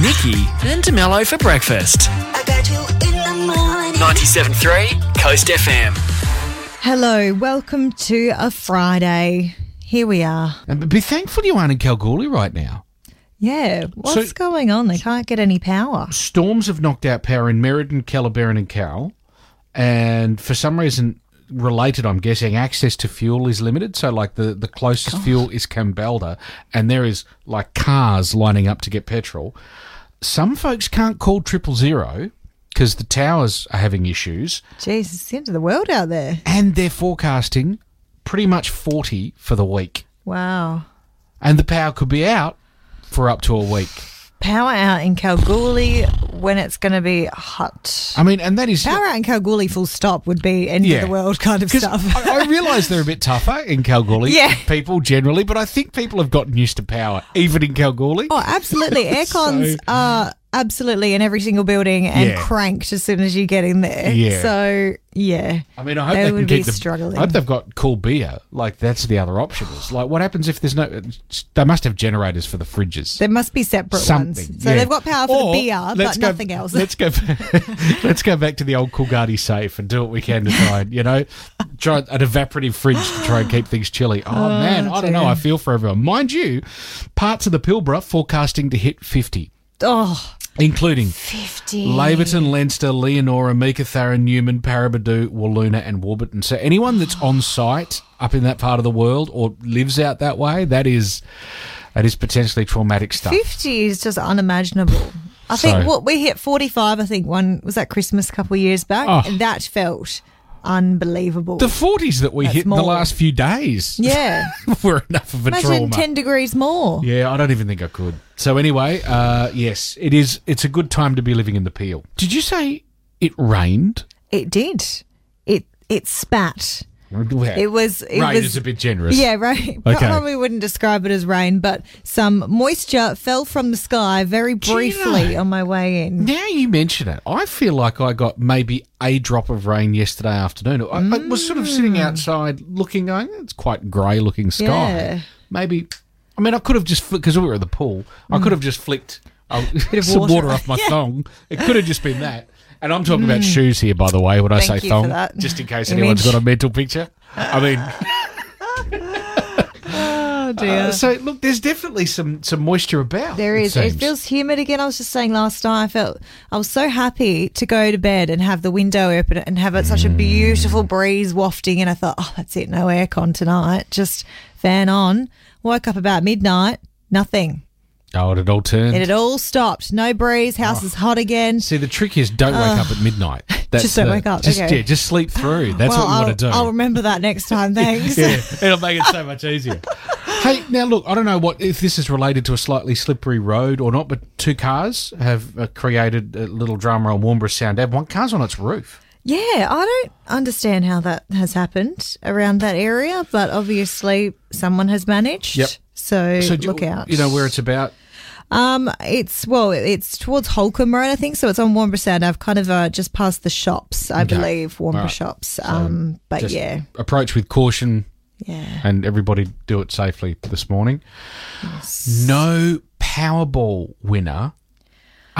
Nikki and DeMello for breakfast. I got you in the morning. 97.3 Coast FM. Hello, welcome to a Friday. Here we are. And be thankful you aren't in Kalgoorlie right now. Yeah, what's So- going on? They can't get any power. Storms have knocked out power in Merredin, Calabarin, and Cal, and for some reason, related, I'm guessing, access to fuel is limited. So, like the the closest fuel is Kambalda, and there is like cars lining up to get petrol. Some folks can't call triple zero because the towers are having issues, Jeez, it's the end of the world out there. and they're forecasting pretty much forty for the week, Wow. and the power could be out for up to a week. Power out in Kalgoorlie when it's going to be hot. I mean, and that is Power out in Kalgoorlie full stop would be end Yeah. of the world kind of stuff. I, I realise they're a bit tougher in Kalgoorlie, Yeah. people generally, but I think people have gotten used to power, even in Kalgoorlie. oh, absolutely. Aircons So- are absolutely in every single building and Yeah. cranked as soon as you get in there. Yeah. So, yeah. I mean, I hope They they, can would be keep the. struggling. I hope they've got cool beer. Like that's the other option. Is like, what happens if there's no? They must have generators for the fridges. There must be separate Something. ones. So yeah. they've got power for Or the beer, let's but go- nothing else. Let's go. let's go back to the old Coolgardie safe and do what we can to try and you know, try an evaporative fridge to try and keep things chilly. Oh, oh man, I don't know. I feel for everyone. Mind you, parts of the Pilbara forecasting to hit fifty, oh, including 50. Laverton, Leinster, Leonora, Meekatharra, Newman, Paraburdoo, Wiluna, and Warburton. So anyone that's on site up in that part of the world or lives out that way, that is that is potentially traumatic stuff. 50 is just unimaginable. I think So- what we hit 45, I think one was that Christmas a couple of years back, Oh. and that felt unbelievable. The forties that we That's hit in the more. last few days, yeah. were enough of a Imagine trauma. 10 degrees more. yeah, I don't even think I could. So anyway, uh, yes, it is. It's a good time to be living in the peel. Did you say it rained? It did. It it spat. It was it rain was is a bit generous. Yeah, right. Probably wouldn't describe it as rain, but some moisture fell from the sky very briefly on my way in. Now you mention it, I feel like I got maybe a drop of rain yesterday afternoon. I, I was sort of sitting Mm. outside looking, going, it's quite grey looking sky. Yeah. Maybe, I mean, I could have just, because we were at the pool, I could have just flicked Mm. of some water. water. off my Yeah. Mm. thong. It could have just been that. And I'm talking about shoes here, by the way, when I say thong, just in case anyone's got a mental picture. I mean, Oh dear. uh, so look, there's definitely some some moisture about. There is. It, seems. feels humid again. I was just saying last night. I felt I was so happy to go to bed and have the window open and have it such a beautiful breeze wafting. And I thought, oh, that's it. No aircon tonight. Just fan on. Woke up about midnight. Nothing. Oh, it all turned. And it all stopped. No breeze. House is hot again. See, the trick is don't wake up at midnight. That's Just don't the- wake up, Just, okay. yeah, just sleep through. That's well, what you I'll, want to do. I'll remember that next time. Thanks. yeah, it'll make it so much easier. hey, now look, I don't know what if this is related to a slightly slippery road or not, but two cars have uh, created a little drama on Warnbro Sound Ave. One car's on its roof. Yeah, I don't understand how that has happened around that area, but obviously someone has managed. Yep. So, So look you, out. You know where it's about. Um, it's well, it's towards Holcombe Road, I think. So it's on Sound. I've kind of uh, just past the shops, I Okay. believe, All right. shops. Um, but yeah, approach with caution, yeah. and everybody do it safely this morning. No Powerball winner.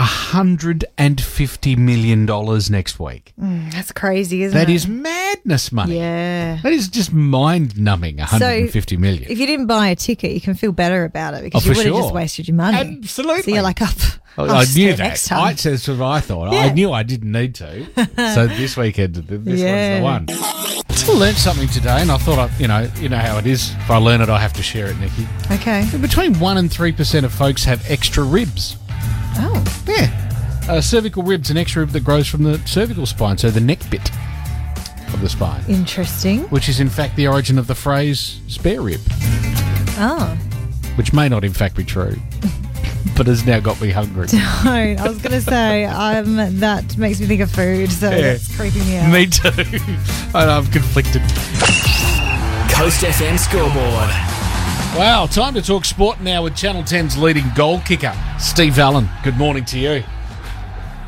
Hundred and fifty million dollars next week. Mm, that's crazy, isn't That it? is madness money. Yeah. That is just mind numbing. One hundred and fifty million. If you didn't buy a ticket, you can feel better about it because Oh, you would have sure. just wasted your money. Absolutely. So you're like, up. Oh, I knew that. I, that's what I thought. Yeah. I knew I didn't need to. so this weekend, th- this Yeah. one's the one. I learned something today, and I thought, I, you know, you know how it is. If I learn it, I have to share it, Nikki. Okay. Between one and three percent of folks have extra ribs. Oh. Yeah, uh, cervical ribs, an extra rib that grows from the cervical spine, so the neck bit of the spine, Interesting. which is in fact the origin of the phrase spare rib, Oh. which may not in fact be true, but has now got me hungry. Don't. I was going to say, um, that makes me think of food, so Yeah. that's creeping me out. me too. and I'm conflicted. Coast FM scoreboard. Wow, time to talk sport now with Channel 10's leading goal kicker, Steve Allen. Good morning to you.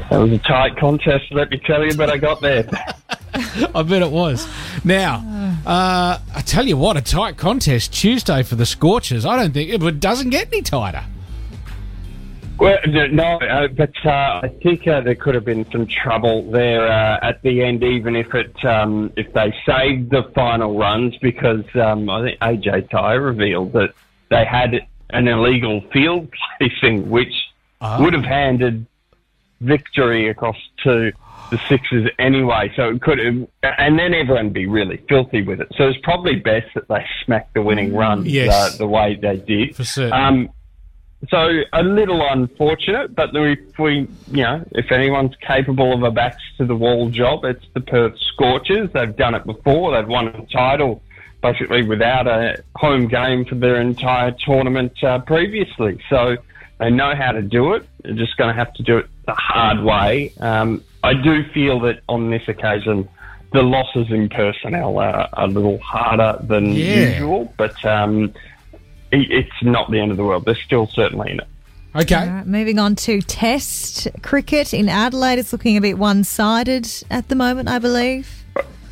That was a tight contest, let me tell you, but I got there. I bet it was. Now, uh, I tell you what, a tight contest Tuesday for the Scorchers. I don't think it doesn't get any tighter. Well, no, uh, but uh, I think uh, there could have been some trouble there uh, at the end, even if it um, if they saved the final runs, because um, I think AJ Tye revealed that they had an illegal field placing, which would have handed victory across to the Sixers anyway. So it could have, and then everyone would be really filthy with it. So it's probably best that they smacked the winning run Yes. uh, the way they did. For certain. Um, so a little unfortunate, but if we, you know, if anyone's capable of a backs to the wall job, it's the Perth Scorchers. They've done it before. They've won a title basically without a home game for their entire tournament uh, previously. So they know how to do it. They're just going to have to do it the hard way. Um, I do feel that on this occasion, the losses in personnel are a little harder than Yeah. usual, but um, it's not the end of the world. They're still certainly in it. Okay. All right, moving on to Test cricket in Adelaide. It's looking a bit one-sided at the moment, I believe.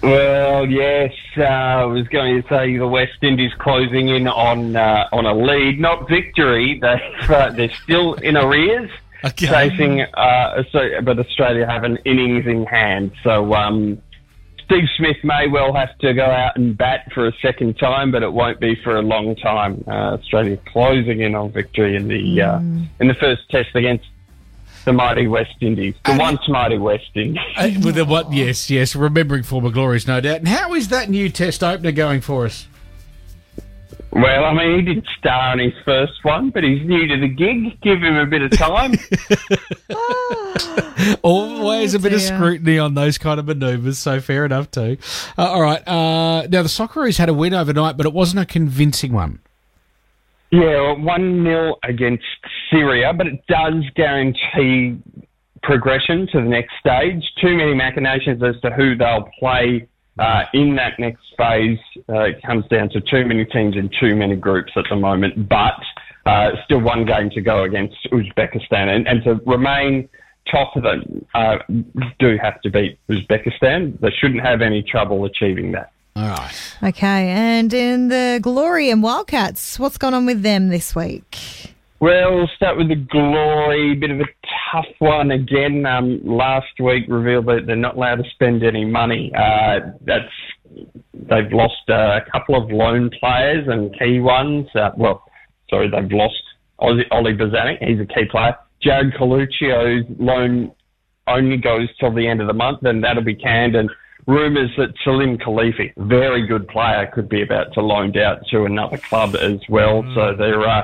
Well, yes, uh, I was going to say the West Indies closing in on uh, on a lead, not victory. They've, uh, they're still in arrears, Okay. chasing. Uh, so, but Australia have an innings in hand, so um, Steve Smith may well have to go out and bat for a second time, but it won't be for a long time. Uh, Australia closing in on victory in the uh, in the first Test against the mighty West Indies, the once mighty West Indies. Uh, with the what? Yes, yes. Remembering former glories, no doubt. And how is that new test opener going for us? Well, I mean, he did star in his first one, but he's new to the gig. Give him a bit of time. Always a bit of scrutiny on those kind of manoeuvres, so fair enough too. Uh, all right. Uh, now the Socceroos had a win overnight, but it wasn't a convincing one. yeah, one 0 against Syria, but it does guarantee progression to the next stage. Too many machinations as to who they'll play uh, in that next phase. Uh, it comes down to too many teams in too many groups at the moment, but uh, still one game to go against Uzbekistan, and, and to remain top of the uh, do have to beat Uzbekistan. They shouldn't have any trouble achieving that. All right. Okay, and in the Glory and Wildcats, what's gone on with them this week? Well, we'll start with the glory. Bit of a tough one again. Um, last week revealed that they're not allowed to spend any money. Uh, that's they've lost uh, a couple of loan players and key ones. Uh, well, sorry, they've lost Ollie, Ollie Bozanic. He's a key player. Jared Coluccio's loan only goes till the end of the month, and that'll be canned. And rumours that Salim Khelifi, very good player, could be about to loaned out to another club as well. So they're uh,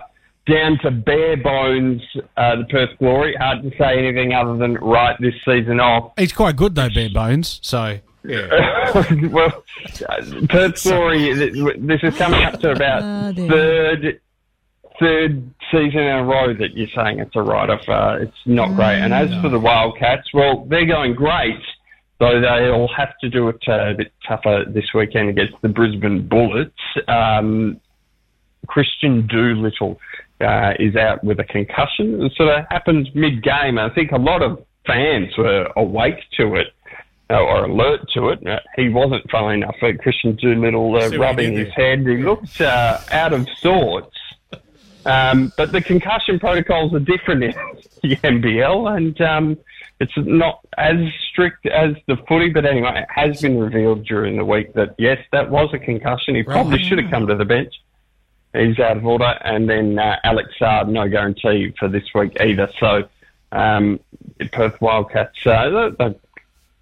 down to bare bones. Uh, the Perth Glory. Hard to say anything other than right this season off. He's quite good though, bare bones. So yeah. well, uh, Perth Glory. This is coming up to about Oh, third third season in a row that you're saying it's a write-off. Uh, it's not great. And as for the Wildcats, well, they're going great. Though they'll have to do it uh, a bit tougher this weekend against the Brisbane Bullets. Um, Kristian Doolittle uh, is out with a concussion. It sort of happened mid-game. I think a lot of fans were awake to it uh, or alert to it. Uh, he wasn't, funnily enough, uh, Kristian Doolittle uh, See what he rubbing his head. He looked uh, out of sorts. Um, but the concussion protocols are different in the NBL, and um, it's not as strict as the footy. But anyway, it has been revealed during the week that yes, that was a concussion. He probably should have come to the bench. He's out of order, and then uh, Alex Saab, no guarantee for this week either. So um, Perth Wildcats, uh, they- they-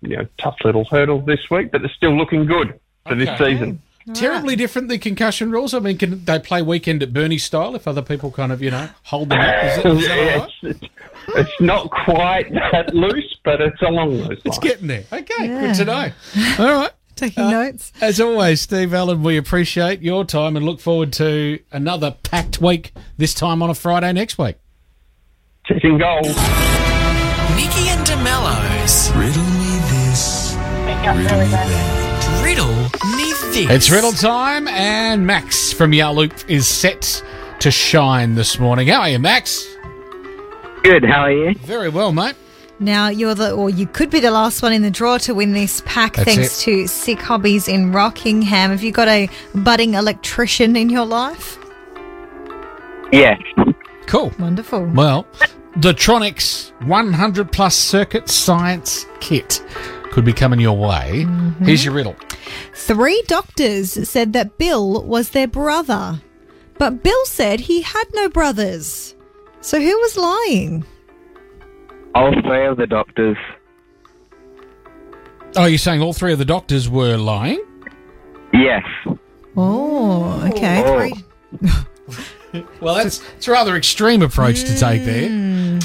you know, tough little hurdle this week, but they're still looking good for this Okay. season. terribly different the concussion rules. I mean, can they play weekend at Bernie style if other people kind of you know hold them up? Is, it, is that all right? it's, it's not quite that loose, but it's along those It's getting there. Okay, Yeah. good to know. All right. Taking uh, notes. As always, Steve Allen, we appreciate your time and look forward to another packed week, this time on a Friday next week. Setting goals. Nikki and DeMello's Riddle me this, riddle me that. Riddle Me This. It's riddle time, and Max from Yarloop is set to shine this morning. How are you, Max? Good, how are you? Very well, mate. Now you're the, or you could be the last one in the draw to win this pack, That's thanks to Sick Hobbies in Rockingham. Have you got a budding electrician in your life? Yes. Cool. Wonderful. Well, The Tronics 100 plus circuit science kit could be coming your way. Mm-hmm. Here's your riddle. Three doctors said that Bill was their brother, but Bill said he had no brothers. So who was lying? All three of the doctors. Oh, you're saying all three of the doctors were lying? Yes. Oh, okay. Oh. Three- Well, that's it's a rather extreme approach to take there.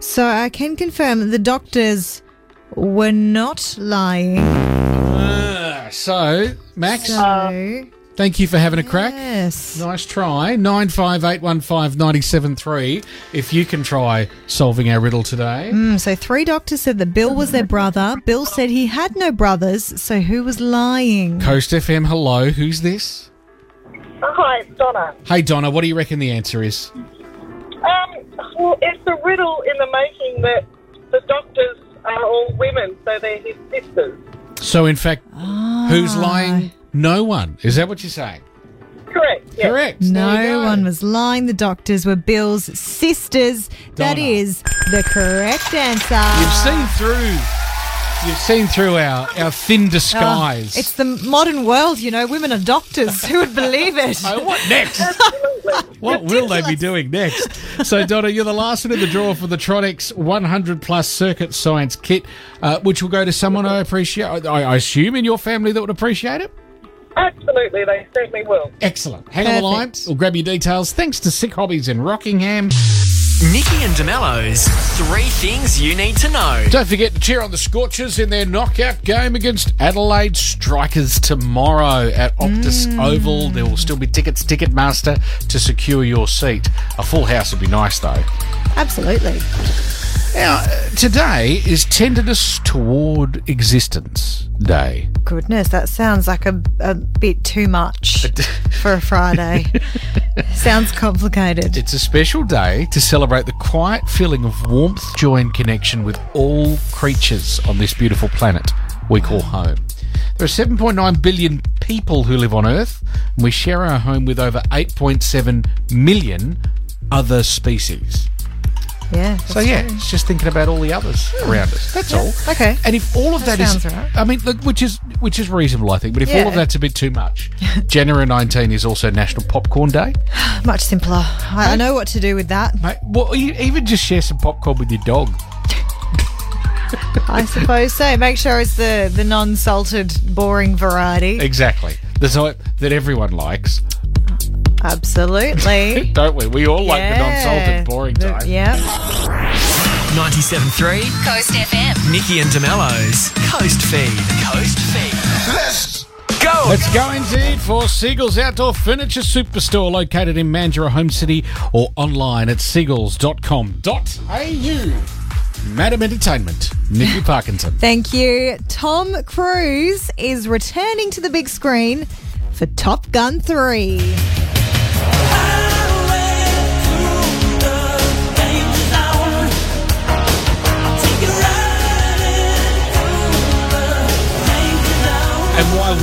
So I can confirm the doctors were not lying. Ah, so, Max, So, thank you for having a crack. yes. Nice try. 95815 If you can try solving our riddle today. Mm, so three doctors said that Bill was their brother. Bill said he had no brothers. So who was lying? Coast FM, hello. Who's this? Hi, it's Donna. Hey, Donna, what do you reckon the answer is? Um, well, it's a riddle in the making that the doctors are all women, so they're his sisters. So, in fact, who's lying? No one. Is that what you're saying? Correct. Yes. Correct. There you No go. one was lying. The doctors were Bill's sisters. That Donna. is the correct answer. You've seen through. You've seen through our, our thin Oh, disguise. it's the modern world, you know. Women are doctors. Who would believe it? Oh, what next? what will they be doing next? So, Donna, you're the last one in the draw for the Tronics 100 plus circuit science kit, uh, which will go to someone I appreciate. I, I assume in your family that would appreciate it. Absolutely, they certainly will. Excellent. Hang on the line. We'll grab your details. Thanks to Sick Hobbies in Rockingham. Nikki and DeMello's Three Things You Need to Know. Don't forget to cheer on the Scorchers in their knockout game against Adelaide Strikers tomorrow at Optus mm. Oval. There will still be tickets, Ticketmaster, to secure your seat. A full house would be nice, though. Absolutely. Now, today is Tenderness Toward Existence Day. Goodness, that sounds like a, a bit too much for a Friday. sounds complicated. It's a special day to celebrate the quiet feeling of warmth, joy, and connection with all creatures on this beautiful planet we call home. There are 7.9 billion people who live on Earth, and we share our home with over 8.7 million other species. Yeah. So yeah, it's just thinking about all the others hmm. around us. That's all. Okay. And if all of That that is, right. I mean, look, which is which is reasonable, I think. But if all of that's a bit too much, January 19 is also National Popcorn Day. Much simpler. I, I know what to do with that. Mate, well, you even just share some popcorn with your dog. I suppose so. Make sure it's the, the non salted, boring variety. Exactly. The type that everyone likes, Absolutely. don't we? We all like the non-salted, boring The- type. Yeah. 97.3 Coast FM. Nikki and DeMello's Coast Feed. Coast Feed. Let's Go! Let's go indeed for Seagulls Outdoor Furniture Superstore located in Mandurah Home City or online at seagulls.com.au. Madam Entertainment, Nikki Parkinson. Thank you. Tom Cruise is returning to the big screen for Top Gun 3.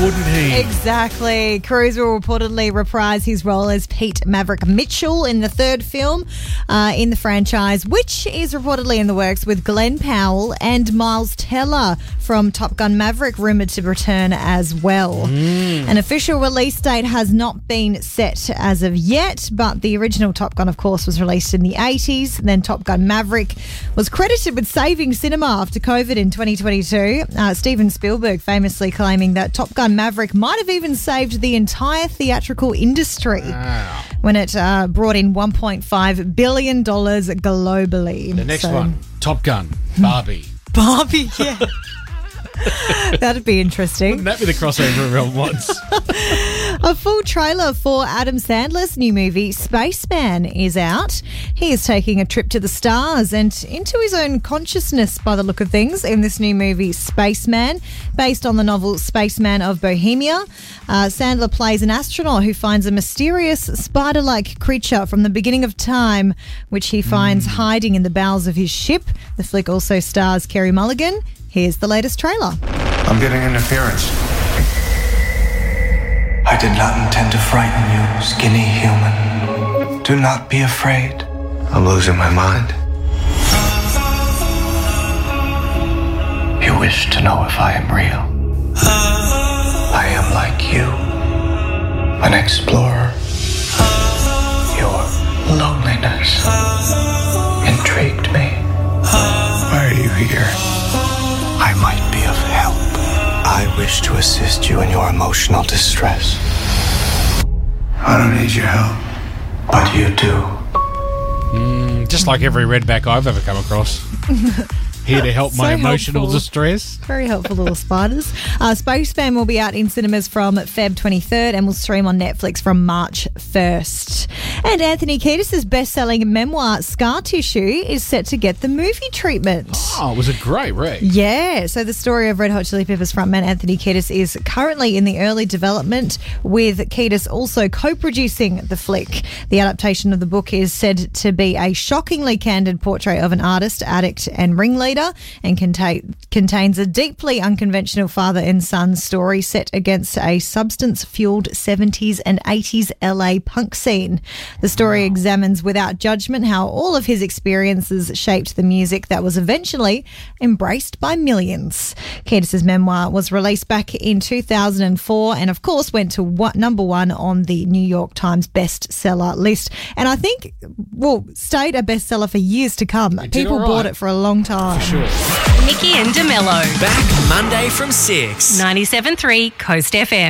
Wouldn't he? Exactly. Cruise will reportedly reprise his role as Pete Maverick Mitchell in the third film uh, in the franchise, which is reportedly in the works with Glen Powell and Miles Teller from Top Gun Maverick, rumored to return as well. An official release date has not been set as of yet, but the original Top Gun, of course, was released in the 80s. Then Top Gun Maverick was credited with saving cinema after COVID in 2022. Uh, Steven Spielberg famously claiming that Top Gun Maverick might have even saved the entire theatrical industry when it uh, brought in $1.5 billion globally. The next So- one, Top Gun, Barbie. Barbie, yeah. That'd be interesting. Wouldn't that be the crossover everyone wants? A full trailer for Adam Sandler's new movie, Spaceman, is out. He is taking a trip to the stars and into his own consciousness by the look of things in this new movie, Spaceman, based on the novel Spaceman of Bohemia. Uh, Sandler plays an astronaut who finds a mysterious spider like creature from the beginning of time, which he finds hiding in the bowels of his ship. The flick also stars Carey Mulligan. Here's the latest trailer. I'm getting interference. I did not intend to frighten you, skinny human. Do not be afraid. I'm losing my mind. You wish to know if I am real. I am like you, an explorer. Your loneliness. I wish to assist you in your emotional distress. I don't need your help, but you do. Just like every redback I've ever come across. Here to help my So emotional helpful. distress. Very helpful little spiders. Uh, Spaceman will be out in cinemas from Feb 23rd and will stream on Netflix from March 1st. And Anthony Kiedis' best-selling memoir Scar Tissue is set to get the movie treatment. Oh, it was a great read. Yeah, so the story of Red Hot Chili Peppers frontman Anthony Kiedis is currently in the early development, with Kiedis also co-producing the flick. The adaptation of the book is said to be a shockingly candid portrait of an artist, addict, and ringleader, and contain, contains a deeply unconventional father and son story set against a substance-fueled 70s and 80s LA punk scene. The story examines without judgment how all of his experiences shaped the music that was eventually embraced by millions. Kiedis' memoir was released back in 2004 and, of course, went to what, number one on the New York Times bestseller list. And I think, well, stayed a bestseller for years to come. did People all bought it for a long time. Sure. Nikki and DeMello. Back Monday from 6. 97.3 Coast FM.